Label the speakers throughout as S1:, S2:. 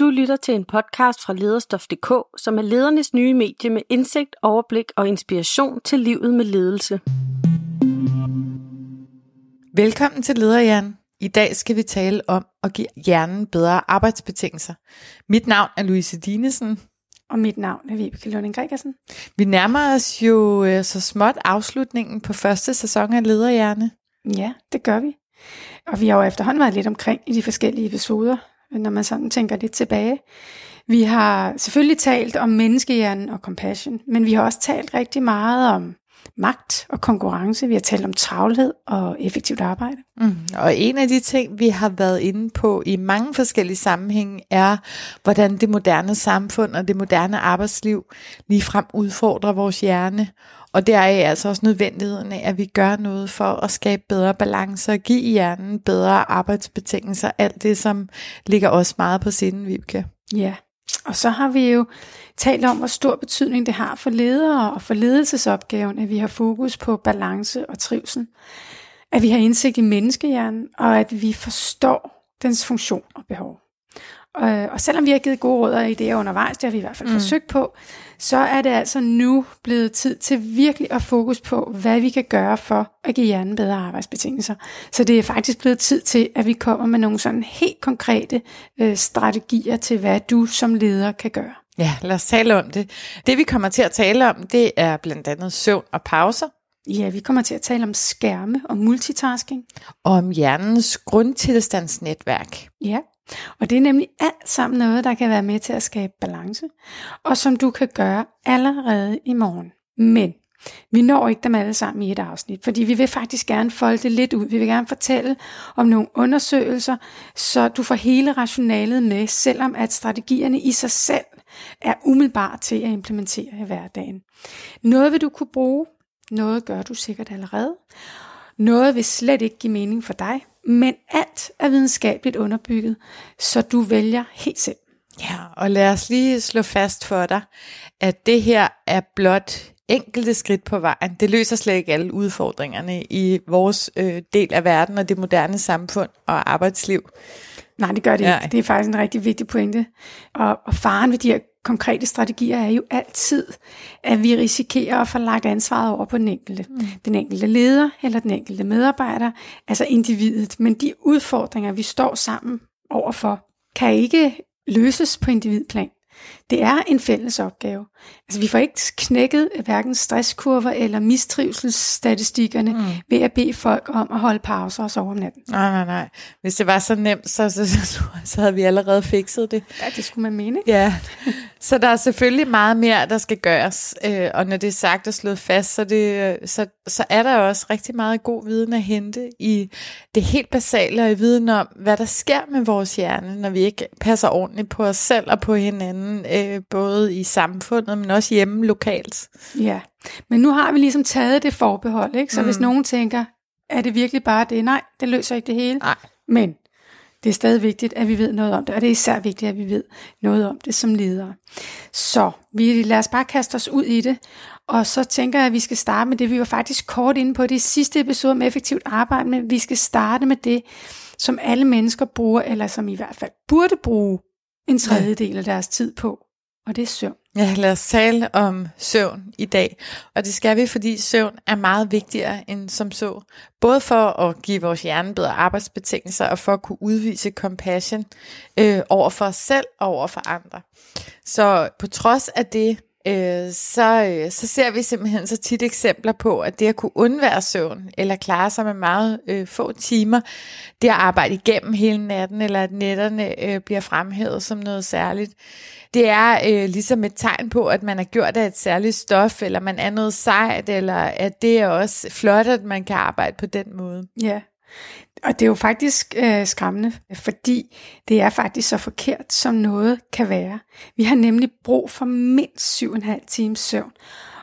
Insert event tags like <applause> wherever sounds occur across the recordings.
S1: Du lytter til en podcast fra Lederstof.dk, som er ledernes nye medie med indsigt, overblik og inspiration til livet med ledelse.
S2: Velkommen til Lederhjernen. I dag skal vi tale om at give hjernen bedre arbejdsbetingelser. Mit navn er Louise Dinesen.
S3: Og mit navn er Vibeke Lunding Gregersen.
S2: Vi nærmer os jo øh, så småt afslutningen på første sæson af Lederhjerne.
S3: Ja, det gør vi. Og vi har jo efterhånden været lidt omkring i de forskellige episoder, når man sådan tænker lidt tilbage. Vi har selvfølgelig talt om menneskehjernen og compassion, men vi har også talt rigtig meget om magt og konkurrence. Vi har talt om travlhed og effektivt arbejde.
S2: Mm. Og en af de ting, vi har været inde på i mange forskellige sammenhænge, er, hvordan det moderne samfund og det moderne arbejdsliv ligefrem udfordrer vores hjerne. Og det er altså også nødvendigheden af, at vi gør noget for at skabe bedre balance og give hjernen bedre arbejdsbetingelser. Alt det, som ligger også meget på sinden, Vibke.
S3: Ja, og så har vi jo talt om, hvor stor betydning det har for ledere og for ledelsesopgaven, at vi har fokus på balance og trivsel. At vi har indsigt i menneskehjernen, og at vi forstår dens funktion og behov. Og, og selvom vi har givet gode råd og idéer undervejs, det har vi i hvert fald mm. forsøgt på, så er det altså nu blevet tid til virkelig at fokus på, hvad vi kan gøre for at give hjernen bedre arbejdsbetingelser. Så det er faktisk blevet tid til, at vi kommer med nogle sådan helt konkrete øh, strategier til, hvad du som leder kan gøre.
S2: Ja, lad os tale om det. Det vi kommer til at tale om, det er blandt andet søvn og pauser.
S3: Ja, vi kommer til at tale om skærme og multitasking.
S2: Og om hjernens grundtilstandsnetværk.
S3: Ja, og det er nemlig alt sammen noget, der kan være med til at skabe balance, og som du kan gøre allerede i morgen. Men vi når ikke dem alle sammen i et afsnit, fordi vi vil faktisk gerne folde det lidt ud. Vi vil gerne fortælle om nogle undersøgelser, så du får hele rationalet med, selvom at strategierne i sig selv er umiddelbart til at implementere i hverdagen. Noget vil du kunne bruge, noget gør du sikkert allerede. Noget vil slet ikke give mening for dig, men alt er videnskabeligt underbygget, så du vælger helt selv.
S2: Ja, og lad os lige slå fast for dig, at det her er blot enkelte skridt på vejen. Det løser slet ikke alle udfordringerne i vores øh, del af verden og det moderne samfund og arbejdsliv.
S3: Nej, det gør det ja. ikke. Det er faktisk en rigtig vigtig pointe. Og, og faren ved de her konkrete strategier er jo altid, at vi risikerer at få lagt ansvaret over på den enkelte. Mm. Den enkelte leder eller den enkelte medarbejder, altså individet. Men de udfordringer, vi står sammen overfor, kan ikke løses på individplan. Det er en fælles opgave. Altså, vi får ikke knækket hverken stresskurver eller mistrivselsstatistikkerne mm. ved at bede folk om at holde pauser og sove om natten.
S2: Nej, nej, nej. Hvis det var så nemt, så, så, så, så havde vi allerede fikset det.
S3: Ja, det skulle man mene.
S2: Ja, så der er selvfølgelig meget mere, der skal gøres. Øh, og når det er sagt og slået fast, så, det, så, så er der også rigtig meget god viden at hente i det helt basale og i viden om, hvad der sker med vores hjerne, når vi ikke passer ordentligt på os selv og på hinanden, øh, både i samfundet, men også hjemme lokalt.
S3: Ja, men nu har vi ligesom taget det forbehold, ikke? så mm. hvis nogen tænker, er det virkelig bare det? Nej, det løser ikke det hele.
S2: Nej.
S3: Men det er stadig vigtigt, at vi ved noget om det, og det er især vigtigt, at vi ved noget om det som ledere. Så vi lad os bare kaste os ud i det, og så tænker jeg, at vi skal starte med det, vi var faktisk kort inde på det sidste episode om effektivt arbejde, men vi skal starte med det, som alle mennesker bruger, eller som i hvert fald burde bruge en tredjedel af deres tid på, og det er søvn.
S2: Ja, lad os tale om søvn i dag. Og det skal vi, fordi søvn er meget vigtigere end som så. Både for at give vores hjerne bedre arbejdsbetingelser, og for at kunne udvise compassion øh, over for os selv og over for andre. Så på trods af det, øh, så, øh, så ser vi simpelthen så tit eksempler på, at det at kunne undvære søvn, eller klare sig med meget øh, få timer, det at arbejde igennem hele natten, eller at netterne øh, bliver fremhævet som noget særligt, det er øh, ligesom et tegn på, at man er gjort af et særligt stof, eller man er noget sejt, eller at det er også flot, at man kan arbejde på den måde.
S3: Ja, og det er jo faktisk øh, skræmmende, fordi det er faktisk så forkert, som noget kan være. Vi har nemlig brug for mindst 7,5 times søvn.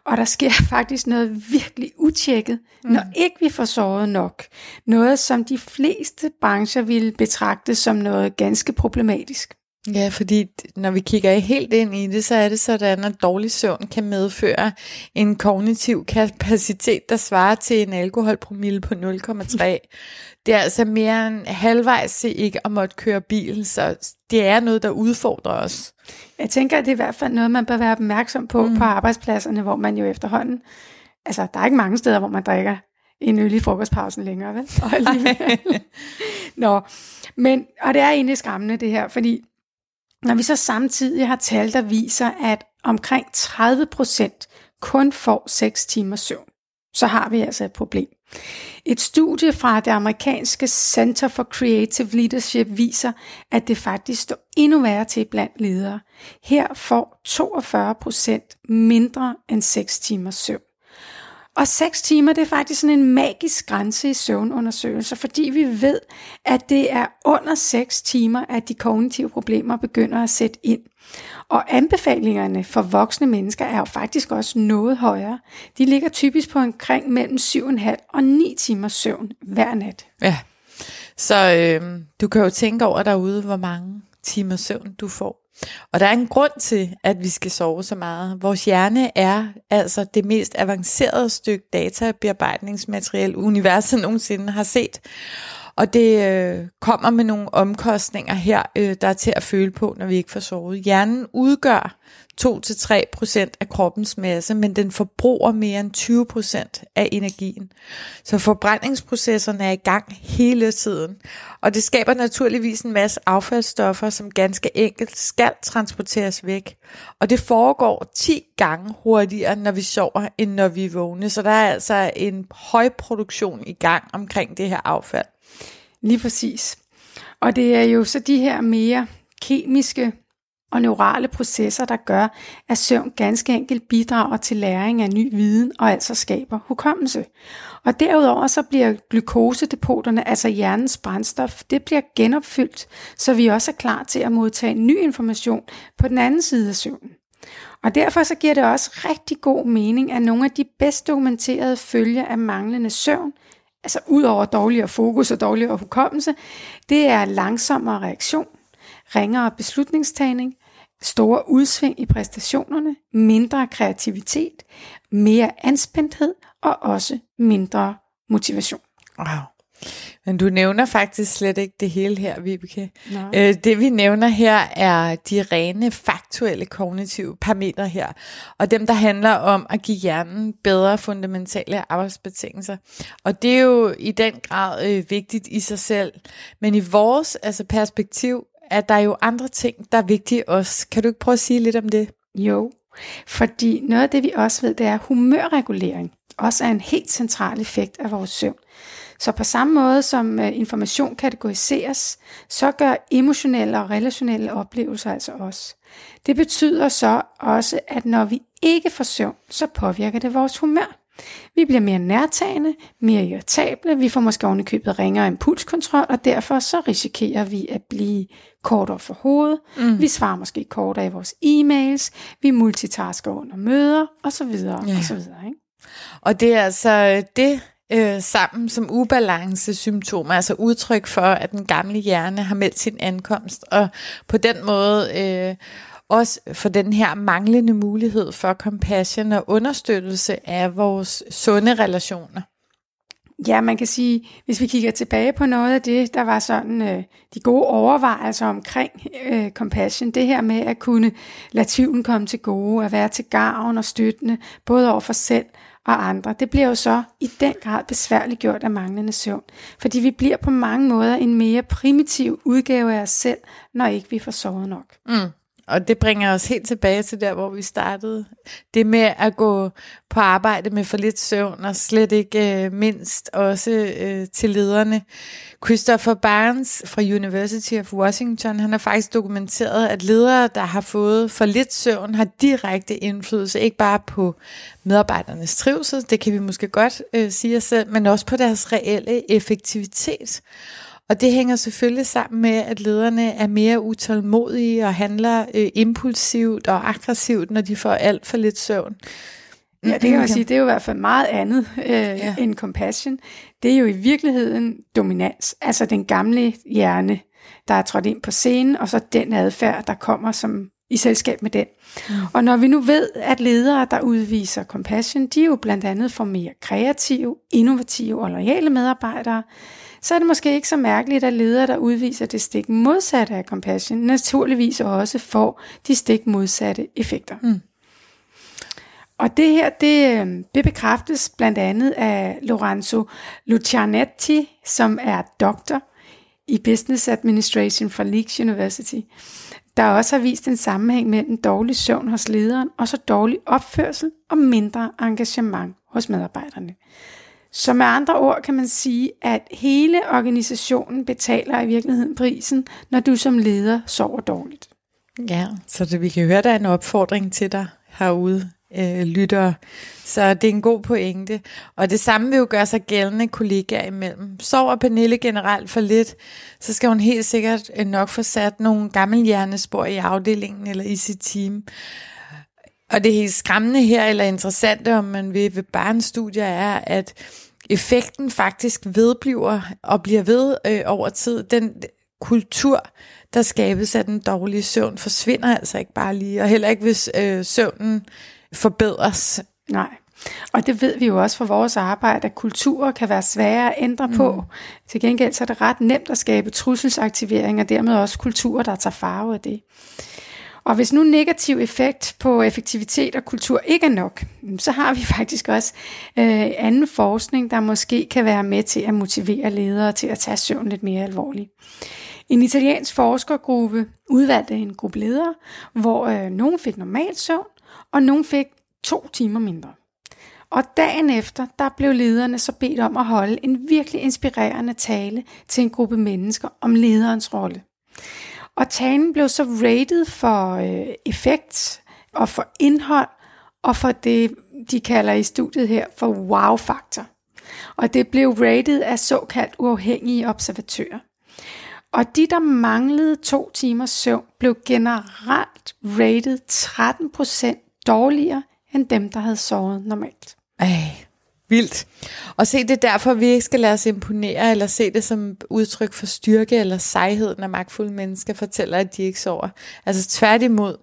S3: Og der sker <laughs> faktisk noget virkelig utjekket, mm. når ikke vi får sovet nok. Noget, som de fleste brancher ville betragte som noget ganske problematisk.
S2: Ja, fordi når vi kigger helt ind i det, så er det sådan, at dårlig søvn kan medføre en kognitiv kapacitet, der svarer til en alkoholpromille på 0,3. Det er altså mere end halvvejs til ikke at måtte køre bil, så det er noget, der udfordrer os.
S3: Jeg tænker, at det er i hvert fald noget, man bør være opmærksom på mm. på arbejdspladserne, hvor man jo efterhånden, altså der er ikke mange steder, hvor man drikker en øl i frokostpausen længere, vel? Og <laughs> Nå, men, og det er egentlig skræmmende det her, fordi når vi så samtidig har tal, der viser, at omkring 30 procent kun får 6 timer søvn, så har vi altså et problem. Et studie fra det amerikanske Center for Creative Leadership viser, at det faktisk står endnu værre til blandt ledere. Her får 42 procent mindre end 6 timers søvn. Og 6 timer, det er faktisk sådan en magisk grænse i søvnundersøgelser, fordi vi ved, at det er under 6 timer, at de kognitive problemer begynder at sætte ind. Og anbefalingerne for voksne mennesker er jo faktisk også noget højere. De ligger typisk på omkring mellem 7,5 og 9 timers søvn hver nat.
S2: Ja, så øh, du kan jo tænke over derude, hvor mange timer søvn du får. Og der er en grund til, at vi skal sove så meget. Vores hjerne er altså det mest avancerede stykke databearbejdningsmateriel, universet nogensinde har set. Og det øh, kommer med nogle omkostninger her, øh, der er til at føle på, når vi ikke får sovet. Hjernen udgør 2-3% af kroppens masse, men den forbruger mere end 20% af energien. Så forbrændingsprocesserne er i gang hele tiden. Og det skaber naturligvis en masse affaldsstoffer, som ganske enkelt skal transporteres væk. Og det foregår 10 gange hurtigere, når vi sover, end når vi er vågne. Så der er altså en høj produktion i gang omkring det her affald.
S3: Lige præcis. Og det er jo så de her mere kemiske og neurale processer, der gør, at søvn ganske enkelt bidrager til læring af ny viden og altså skaber hukommelse. Og derudover så bliver glukosedepoterne, altså hjernens brændstof, det bliver genopfyldt, så vi også er klar til at modtage ny information på den anden side af søvnen. Og derfor så giver det også rigtig god mening, at nogle af de bedst dokumenterede følger af manglende søvn, altså ud over dårligere fokus og dårligere hukommelse, det er langsommere reaktion, ringere beslutningstagning, store udsving i præstationerne, mindre kreativitet, mere anspændthed og også mindre motivation.
S2: Wow. Men du nævner faktisk slet ikke det hele her, Vibeke. Øh, det vi nævner her er de rene faktuelle kognitive parametre her, og dem der handler om at give hjernen bedre fundamentale arbejdsbetingelser. Og det er jo i den grad øh, vigtigt i sig selv, men i vores altså perspektiv er der jo andre ting, der er vigtige også. Kan du ikke prøve at sige lidt om det?
S3: Jo, fordi noget af det vi også ved, det er humørregulering også er en helt central effekt af vores søvn. Så på samme måde som øh, information kategoriseres, så gør emotionelle og relationelle oplevelser altså også. Det betyder så også, at når vi ikke får søvn, så påvirker det vores humør. Vi bliver mere nærtagende, mere irritable, vi får måske oven i købet ringere impulskontrol, og derfor så risikerer vi at blive kortere for hovedet. Mm. Vi svarer måske kortere i vores e-mails, vi multitasker under møder, osv.
S2: Ja.
S3: osv. Ikke?
S2: Og det er altså det øh, sammen som ubalance-symptomer, altså udtryk for, at den gamle hjerne har meldt sin ankomst, og på den måde øh, også for den her manglende mulighed for compassion og understøttelse af vores sunde relationer.
S3: Ja, man kan sige, hvis vi kigger tilbage på noget af det, der var sådan øh, de gode overvejelser omkring øh, compassion, det her med at kunne lade tvivlen komme til gode, at være til gavn og støttende, både over for selv og andre, det bliver jo så i den grad besværligt gjort af manglende søvn, fordi vi bliver på mange måder en mere primitiv udgave af os selv, når ikke vi får sovet nok.
S2: Mm. Og det bringer os helt tilbage til der, hvor vi startede. Det med at gå på arbejde med for lidt søvn, og slet ikke øh, mindst også øh, til lederne. Christopher Barnes fra University of Washington, han har faktisk dokumenteret, at ledere, der har fået for lidt søvn, har direkte indflydelse, ikke bare på medarbejdernes trivsel, det kan vi måske godt øh, sige os selv, men også på deres reelle effektivitet. Og det hænger selvfølgelig sammen med, at lederne er mere utålmodige og handler øh, impulsivt og aggressivt, når de får alt for lidt søvn.
S3: Ja, det kan man sige, det er jo i hvert fald meget andet øh, ja. end compassion. Det er jo i virkeligheden dominans, altså den gamle hjerne, der er trådt ind på scenen, og så den adfærd, der kommer som i selskab med den. Mm. Og når vi nu ved, at ledere, der udviser compassion, de jo blandt andet får mere kreative, innovative og lojale medarbejdere, så er det måske ikke så mærkeligt, at ledere, der udviser det stik modsatte af compassion, naturligvis også får de stik modsatte effekter. Mm. Og det her, det, øh, det bekræftes blandt andet af Lorenzo Lucianetti, som er doktor i Business Administration fra Leeds University, der også har vist en sammenhæng mellem dårlig søvn hos lederen og så dårlig opførsel og mindre engagement hos medarbejderne. Så med andre ord kan man sige, at hele organisationen betaler i virkeligheden prisen, når du som leder sover dårligt.
S2: Ja, så det, vi kan høre, der er en opfordring til dig herude, øh, lyttere. Så det er en god pointe. Og det samme vil jo gøre sig gældende kollegaer imellem. Sover Pernille generelt for lidt, så skal hun helt sikkert øh, nok få sat nogle gamle hjernespor i afdelingen eller i sit team. Og det helt skræmmende her, eller interessante, om man vil ved barnstudier, er, at effekten faktisk vedbliver og bliver ved øh, over tid. Den kultur, der skabes af den dårlige søvn, forsvinder altså ikke bare lige, og heller ikke hvis øh, søvnen forbedres.
S3: Nej. Og det ved vi jo også fra vores arbejde, at kulturer kan være svære at ændre mm. på. Til gengæld så er det ret nemt at skabe trusselsaktivering, og dermed også kulturer, der tager farve af det. Og hvis nu negativ effekt på effektivitet og kultur ikke er nok, så har vi <laughs> faktisk også øh, anden forskning, der måske kan være med til at motivere ledere til at tage søvn lidt mere alvorligt. En italiensk forskergruppe udvalgte en gruppe ledere, hvor øh, nogen fik normal søvn, og nogen fik to timer mindre. Og dagen efter, der blev lederne så bedt om at holde en virkelig inspirerende tale til en gruppe mennesker om lederens rolle. Og talen blev så rated for øh, effekt og for indhold og for det, de kalder i studiet her for wow-faktor. Og det blev rated af såkaldt uafhængige observatører. Og de, der manglede to timers søvn, blev generelt rated 13% dårligere end dem, der havde sovet normalt.
S2: Ej, vildt. Og se, det er derfor, vi ikke skal lade os imponere, eller se det som udtryk for styrke eller sejhed, når magtfulde mennesker fortæller, at de ikke sover. Altså tværtimod,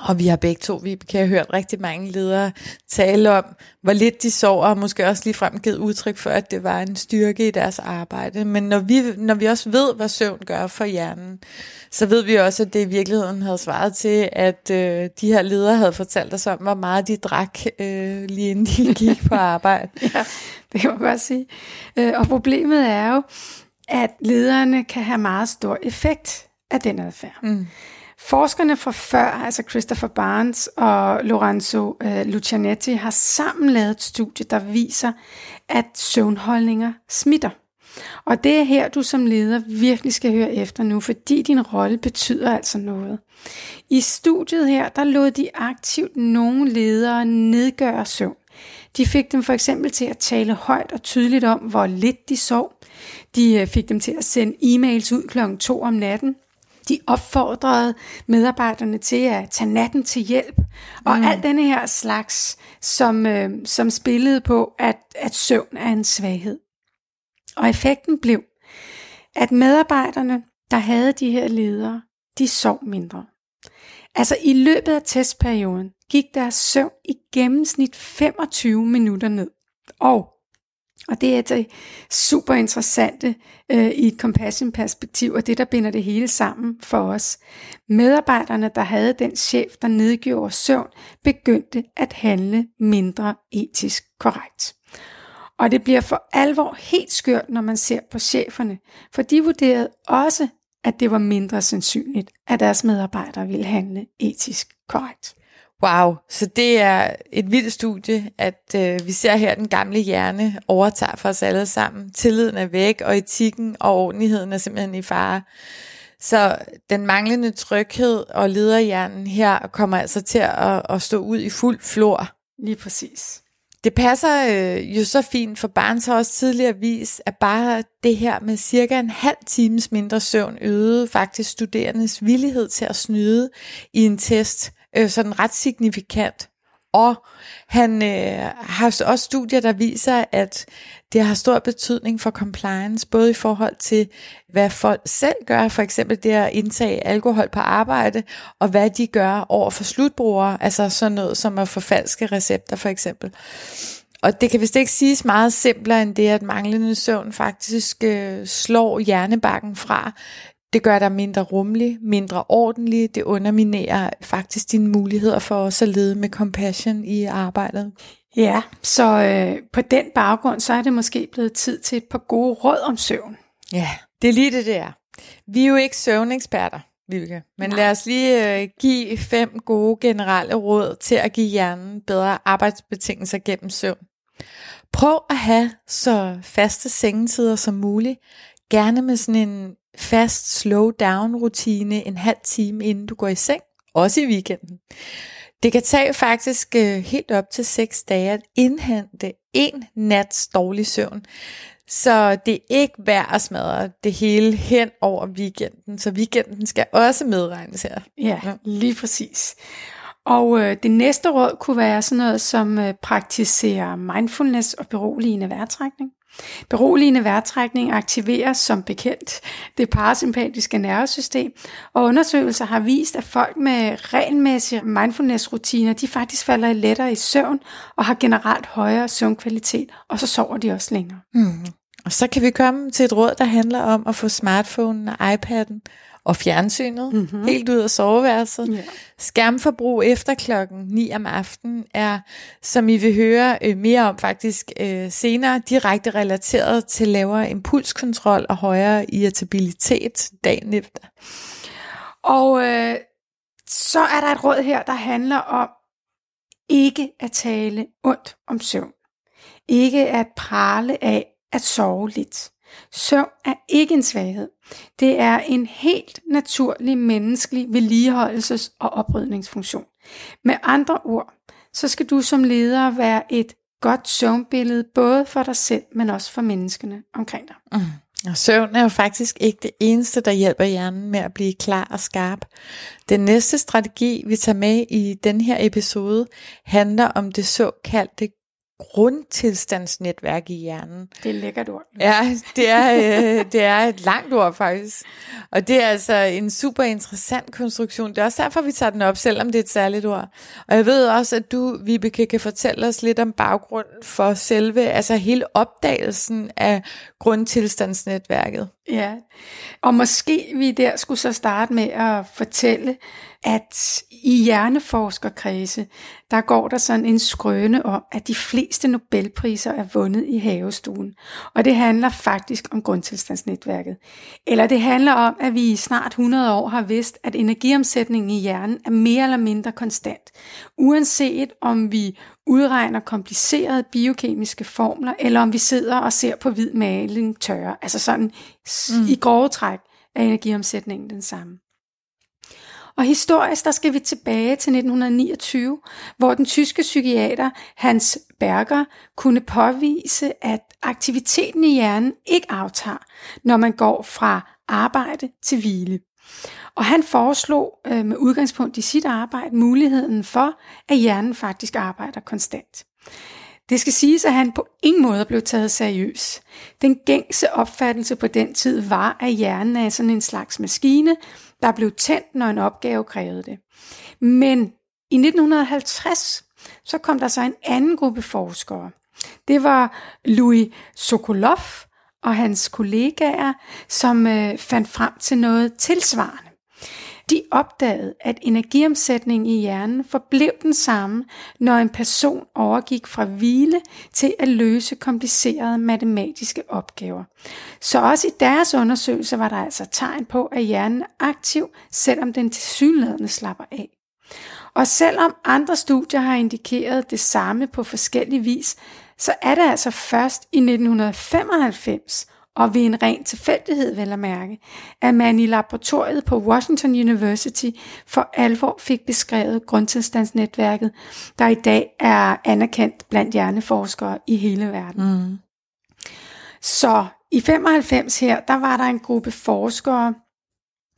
S2: og vi har begge to, vi kan have hørt rigtig mange ledere tale om, hvor lidt de sover, og måske også lige givet udtryk for, at det var en styrke i deres arbejde. Men når vi, når vi også ved, hvad søvn gør for hjernen, så ved vi også, at det i virkeligheden havde svaret til, at øh, de her ledere havde fortalt os om, hvor meget de drak, øh, lige inden de gik på <laughs> arbejde.
S3: ja, det kan man godt sige. Øh, og problemet er jo, at lederne kan have meget stor effekt af den adfærd. Mm. Forskerne fra før, altså Christopher Barnes og Lorenzo øh, Lucianetti, har sammen lavet et studie, der viser, at søvnholdninger smitter. Og det er her, du som leder virkelig skal høre efter nu, fordi din rolle betyder altså noget. I studiet her, der lod de aktivt nogle ledere nedgøre søvn. De fik dem for eksempel til at tale højt og tydeligt om, hvor lidt de sov. De øh, fik dem til at sende e-mails ud klokken 2 om natten, de opfordrede medarbejderne til at tage natten til hjælp, og mm. alt denne her slags, som, øh, som spillede på, at, at søvn er en svaghed. Og effekten blev, at medarbejderne, der havde de her ledere, de sov mindre. Altså i løbet af testperioden gik deres søvn i gennemsnit 25 minutter ned. Og og det er det øh, super interessante øh, i et compassion-perspektiv, og det, der binder det hele sammen for os. Medarbejderne, der havde den chef, der nedgjorde søvn, begyndte at handle mindre etisk korrekt. Og det bliver for alvor helt skørt, når man ser på cheferne, for de vurderede også, at det var mindre sandsynligt, at deres medarbejdere ville handle etisk korrekt.
S2: Wow, så det er et vildt studie, at øh, vi ser her, at den gamle hjerne overtager for os alle sammen. Tilliden er væk, og etikken og ordentligheden er simpelthen i fare. Så den manglende tryghed og lederhjernen her kommer altså til at, at stå ud i fuld flor.
S3: Lige præcis.
S2: Det passer øh, jo så fint, for Barnes har også tidligere vist, at bare det her med cirka en halv times mindre søvn øgede faktisk studerendes villighed til at snyde i en test øh, sådan ret signifikant. Og han øh, har også studier, der viser, at Det har stor betydning for compliance, både i forhold til, hvad folk selv gør, for eksempel det at indtage alkohol på arbejde, og hvad de gør over for slutbrugere, altså sådan noget som at forfalske recepter for eksempel. Og det kan vist ikke siges meget simplere end det, at manglende søvn faktisk øh, slår hjernebakken fra. Det gør dig mindre rummelig, mindre ordentlig. Det underminerer faktisk dine muligheder for også at lede med compassion i arbejdet.
S3: Ja, så øh, på den baggrund, så er det måske blevet tid til et par gode råd om søvn.
S2: Ja, det er lige det, der. Vi er jo ikke søvneksperter, Vilke, men Nej. lad os lige øh, give fem gode generelle råd til at give hjernen bedre arbejdsbetingelser gennem søvn. Prøv at have så faste sengetider som muligt. Gerne med sådan en fast slow down rutine en halv time inden du går i seng. Også i weekenden. Det kan tage faktisk øh, helt op til 6 dage at indhente en nats dårlig søvn. Så det er ikke værd at smadre det hele hen over weekenden. Så weekenden skal også medregnes her.
S3: Ja, lige præcis. Og øh, det næste råd kunne være sådan noget som øh, praktisere mindfulness og beroligende vejrtrækning. Beroligende vejrtrækning aktiverer som bekendt det parasympatiske nervesystem, og undersøgelser har vist, at folk med regelmæssige mindfulness-rutiner, de faktisk falder lettere i søvn og har generelt højere søvnkvalitet, og så sover de også længere.
S2: Mm. Og så kan vi komme til et råd, der handler om at få smartphonen og iPad'en og fjernsynet mm-hmm. helt ud af soveværelset. Yeah. Skærmforbrug efter klokken 9 om aftenen er, som I vil høre øh, mere om faktisk øh, senere, direkte relateret til lavere impulskontrol og højere irritabilitet dagen efter.
S3: Og øh, så er der et råd her, der handler om ikke at tale ondt om søvn. Ikke at prale af at sove lidt. Søvn er ikke en svaghed. Det er en helt naturlig menneskelig vedligeholdelses- og oprydningsfunktion. Med andre ord, så skal du som leder være et godt søvnbillede, både for dig selv, men også for menneskene omkring dig.
S2: Mm. Og søvn er jo faktisk ikke det eneste, der hjælper hjernen med at blive klar og skarp. Den næste strategi, vi tager med i den her episode, handler om det såkaldte grundtilstandsnetværk i hjernen.
S3: Det er et lækkert ord.
S2: Ja, det er, øh, det er et langt ord faktisk. Og det er altså en super interessant konstruktion. Det er også derfor, vi tager den op, selvom det er et særligt ord. Og jeg ved også, at du, Vibeke, kan fortælle os lidt om baggrunden for selve, altså hele opdagelsen af grundtilstandsnetværket.
S3: Ja, og måske vi der skulle så starte med at fortælle, at i hjerneforskerkredse, der går der sådan en skrøne om, at de fleste Nobelpriser er vundet i havestuen. Og det handler faktisk om grundtilstandsnetværket. Eller det handler om, at vi i snart 100 år har vidst, at energiomsætningen i hjernen er mere eller mindre konstant. Uanset om vi udregner komplicerede biokemiske formler, eller om vi sidder og ser på hvid maling tørre. Altså sådan mm. i grove træk er energiomsætningen den samme. Og historisk, der skal vi tilbage til 1929, hvor den tyske psykiater Hans Berger kunne påvise, at aktiviteten i hjernen ikke aftager, når man går fra arbejde til hvile. Og han foreslog øh, med udgangspunkt i sit arbejde muligheden for, at hjernen faktisk arbejder konstant. Det skal siges, at han på ingen måde blev taget seriøs. Den gængse opfattelse på den tid var, at hjernen er sådan en slags maskine, der blev tændt, når en opgave krævede det. Men i 1950, så kom der så en anden gruppe forskere. Det var Louis Sokolov og hans kollegaer, som øh, fandt frem til noget tilsvarende. De opdagede, at energiomsætningen i hjernen forblev den samme, når en person overgik fra hvile til at løse komplicerede matematiske opgaver. Så også i deres undersøgelse var der altså tegn på, at hjernen er aktiv, selvom den tilsyneladende slapper af. Og selvom andre studier har indikeret det samme på forskellig vis, så er det altså først i 1995, og ved en ren tilfældighed vel at mærke, at man i laboratoriet på Washington University for alvor fik beskrevet grundtilstandsnetværket, der i dag er anerkendt blandt hjerneforskere i hele verden. Mm. Så i 95 her, der var der en gruppe forskere,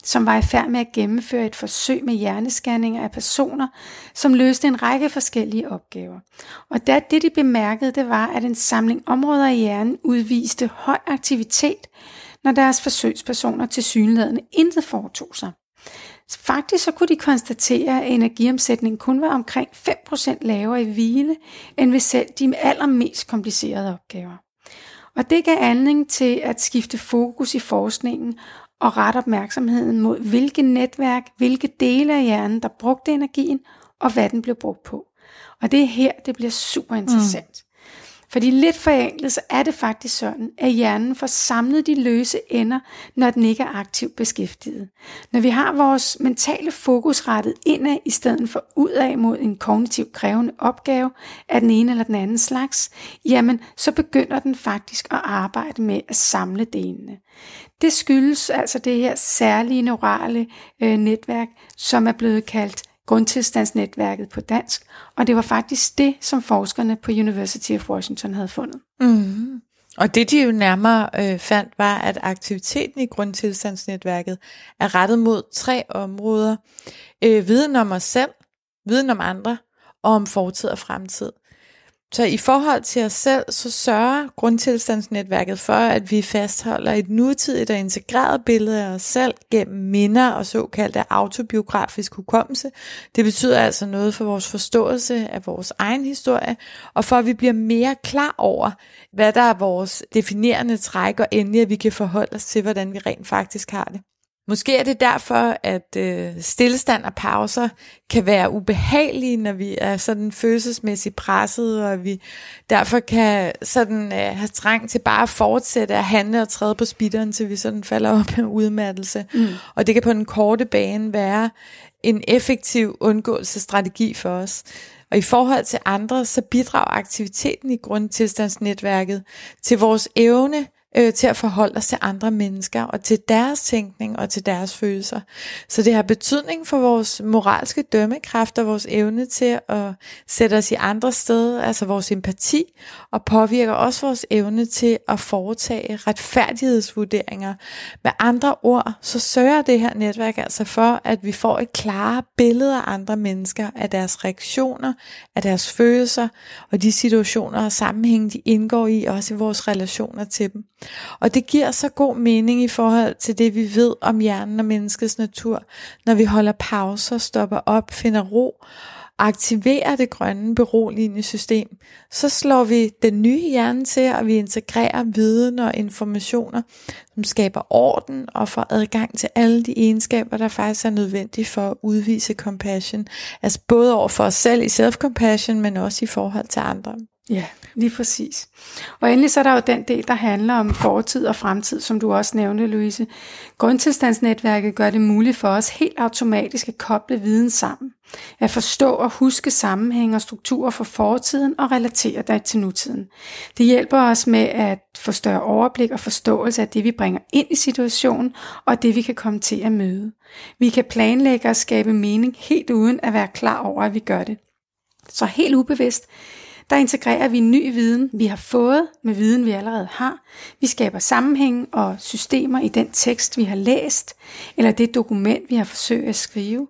S3: som var i færd med at gennemføre et forsøg med hjernescanninger af personer, som løste en række forskellige opgaver. Og da det de bemærkede, det var, at en samling områder i hjernen udviste høj aktivitet, når deres forsøgspersoner til synlædende intet foretog sig. Faktisk så kunne de konstatere, at energiomsætningen kun var omkring 5% lavere i hvile, end ved selv de allermest komplicerede opgaver. Og det gav anledning til at skifte fokus i forskningen og rette opmærksomheden mod, hvilke netværk, hvilke dele af hjernen, der brugte energien, og hvad den blev brugt på. Og det er her, det bliver super interessant. Mm. Fordi lidt forenklet, så er det faktisk sådan, at hjernen får samlet de løse ender, når den ikke er aktivt beskæftiget. Når vi har vores mentale fokus rettet indad i stedet for udad mod en kognitiv krævende opgave af den ene eller den anden slags, jamen så begynder den faktisk at arbejde med at samle delene. Det skyldes altså det her særlige neurale øh, netværk, som er blevet kaldt grundtilstandsnetværket på dansk, og det var faktisk det, som forskerne på University of Washington havde fundet.
S2: Mm. Og det de jo nærmere øh, fandt, var, at aktiviteten i grundtilstandsnetværket er rettet mod tre områder. Øh, viden om os selv, viden om andre og om fortid og fremtid. Så i forhold til os selv, så sørger grundtilstandsnetværket for, at vi fastholder et nutidigt og integreret billede af os selv gennem minder og såkaldte autobiografisk hukommelse. Det betyder altså noget for vores forståelse af vores egen historie, og for at vi bliver mere klar over, hvad der er vores definerende træk, og endelig at vi kan forholde os til, hvordan vi rent faktisk har det. Måske er det derfor, at øh, stillestand og pauser kan være ubehagelige, når vi er sådan følelsesmæssigt presset, og vi derfor kan sådan øh, have trang til bare at fortsætte at handle og træde på speederen, til vi sådan falder op med udmattelse. Mm. Og det kan på den korte bane være en effektiv undgåelsesstrategi for os. Og i forhold til andre, så bidrager aktiviteten i grundtilstandsnetværket til vores evne øh, til at forholde os til andre mennesker og til deres tænkning og til deres følelser. Så det har betydning for vores moralske dømmekraft og vores evne til at sætte os i andre steder, altså vores empati, og påvirker også vores evne til at foretage retfærdighedsvurderinger. Med andre ord, så sørger det her netværk altså for, at vi får et klarere billede af andre mennesker, af deres reaktioner, af deres følelser og de situationer og sammenhænge, de indgår i, også i vores relationer til dem. Og det giver så god mening i forhold til det, vi ved om hjernen og menneskets natur, når vi holder pauser, stopper op, finder ro, aktiverer det grønne beroligende system, så slår vi den nye hjerne til, og vi integrerer viden og informationer, som skaber orden og får adgang til alle de egenskaber, der faktisk er nødvendige for at udvise compassion. Altså både over for os selv i self-compassion, men også i forhold til andre.
S3: Ja, lige præcis. Og endelig så er der jo den del, der handler om fortid og fremtid, som du også nævnte, Louise. Grundtilstandsnetværket gør det muligt for os helt automatisk at koble viden sammen. At forstå og huske sammenhæng og strukturer for fortiden og relatere det til nutiden. Det hjælper os med at få større overblik og forståelse af det, vi bringer ind i situationen, og det, vi kan komme til at møde. Vi kan planlægge og skabe mening helt uden at være klar over, at vi gør det. Så helt ubevidst der integrerer vi ny viden, vi har fået med viden, vi allerede har. Vi skaber sammenhæng og systemer i den tekst, vi har læst, eller det dokument, vi har forsøgt at skrive.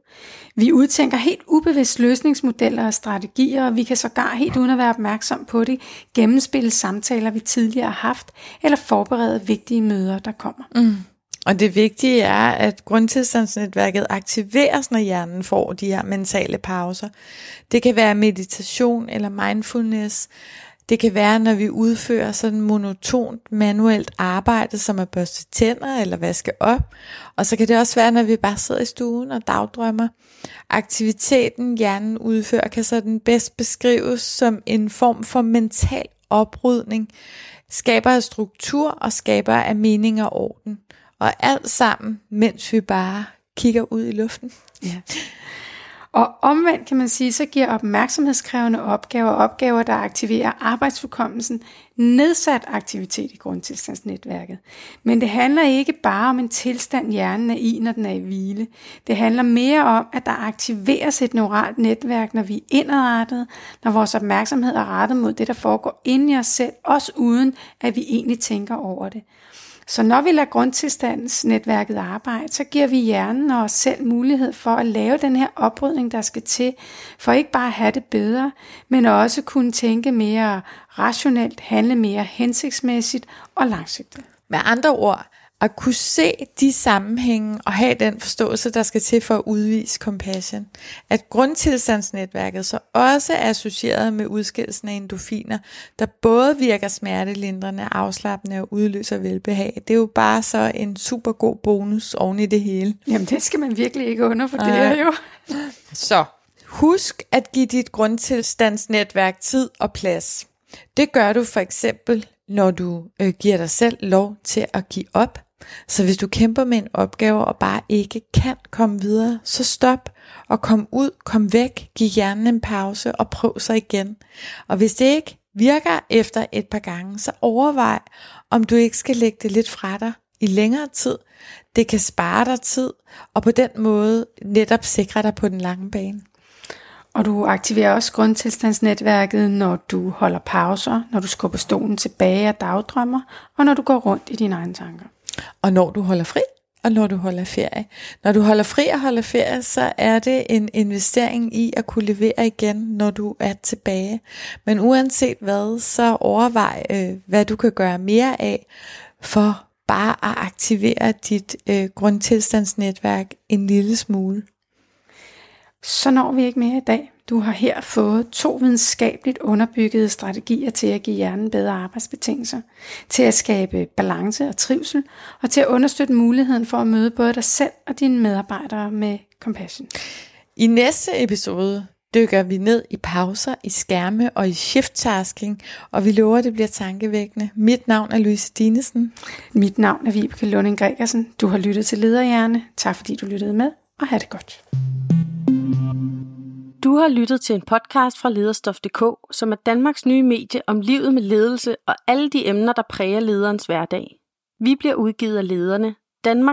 S3: Vi udtænker helt ubevidst løsningsmodeller og strategier, og vi kan sågar helt uden at være opmærksom på det, gennemspille samtaler, vi tidligere har haft, eller forberede vigtige møder, der kommer.
S2: Mm. Og det vigtige er, at grundtilstandsnetværket aktiveres, når hjernen får de her mentale pauser. Det kan være meditation eller mindfulness. Det kan være, når vi udfører sådan monotont manuelt arbejde, som at børste tænder eller vaske op. Og så kan det også være, når vi bare sidder i stuen og dagdrømmer. Aktiviteten, hjernen udfører, kan sådan bedst beskrives som en form for mental oprydning, skaber af struktur og skaber af mening og orden. Og alt sammen, mens vi bare kigger ud i luften.
S3: Ja. Og omvendt kan man sige, så giver opmærksomhedskrævende opgaver, opgaver, der aktiverer arbejdsforkommelsen, nedsat aktivitet i grundtilstandsnetværket. Men det handler ikke bare om en tilstand, hjernen er i, når den er i hvile. Det handler mere om, at der aktiveres et neuralt netværk, når vi er indrettet, når vores opmærksomhed er rettet mod det, der foregår inde i os selv, også uden at vi egentlig tænker over det. Så når vi lader grundtilstandsnetværket arbejde, så giver vi hjernen og os selv mulighed for at lave den her oprydning, der skal til, for ikke bare at have det bedre, men også kunne tænke mere rationelt, handle mere hensigtsmæssigt og langsigtet.
S2: Med andre ord, at kunne se de sammenhænge og have den forståelse, der skal til for at udvise compassion. At grundtilstandsnetværket så også er associeret med udskillelsen af endorfiner, der både virker smertelindrende, afslappende og udløser velbehag. Det er jo bare så en super god bonus oven i det hele.
S3: Jamen det skal man virkelig ikke undervurdere jo.
S2: Så husk at give dit grundtilstandsnetværk tid og plads. Det gør du for eksempel, når du øh, giver dig selv lov til at give op så hvis du kæmper med en opgave og bare ikke kan komme videre, så stop og kom ud, kom væk, giv hjernen en pause og prøv så igen. Og hvis det ikke virker efter et par gange, så overvej, om du ikke skal lægge det lidt fra dig i længere tid. Det kan spare dig tid, og på den måde netop sikre dig på den lange bane.
S3: Og du aktiverer også grundtilstandsnetværket, når du holder pauser, når du skubber stolen tilbage og dagdrømmer, og når du går rundt i dine egne tanker.
S2: Og når du holder fri, og når du holder ferie. Når du holder fri og holder ferie, så er det en investering i at kunne levere igen, når du er tilbage. Men uanset hvad, så overvej, øh, hvad du kan gøre mere af, for bare at aktivere dit øh, grundtilstandsnetværk en lille smule.
S3: Så når vi ikke mere i dag. Du har her fået to videnskabeligt underbyggede strategier til at give hjernen bedre arbejdsbetingelser, til at skabe balance og trivsel, og til at understøtte muligheden for at møde både dig selv og dine medarbejdere med compassion.
S2: I næste episode dykker vi ned i pauser, i skærme og i shift-tasking, og vi lover, at det bliver tankevækkende. Mit navn er Louise Dinesen.
S3: Mit navn er Vibeke Lunding Gregersen. Du har lyttet til Lederhjerne. Tak fordi du lyttede med, og have det godt.
S1: Du har lyttet til en podcast fra Lederstof.dk, som er Danmarks nye medie om livet med ledelse og alle de emner, der præger lederens hverdag. Vi bliver udgivet af lederne, Danmarks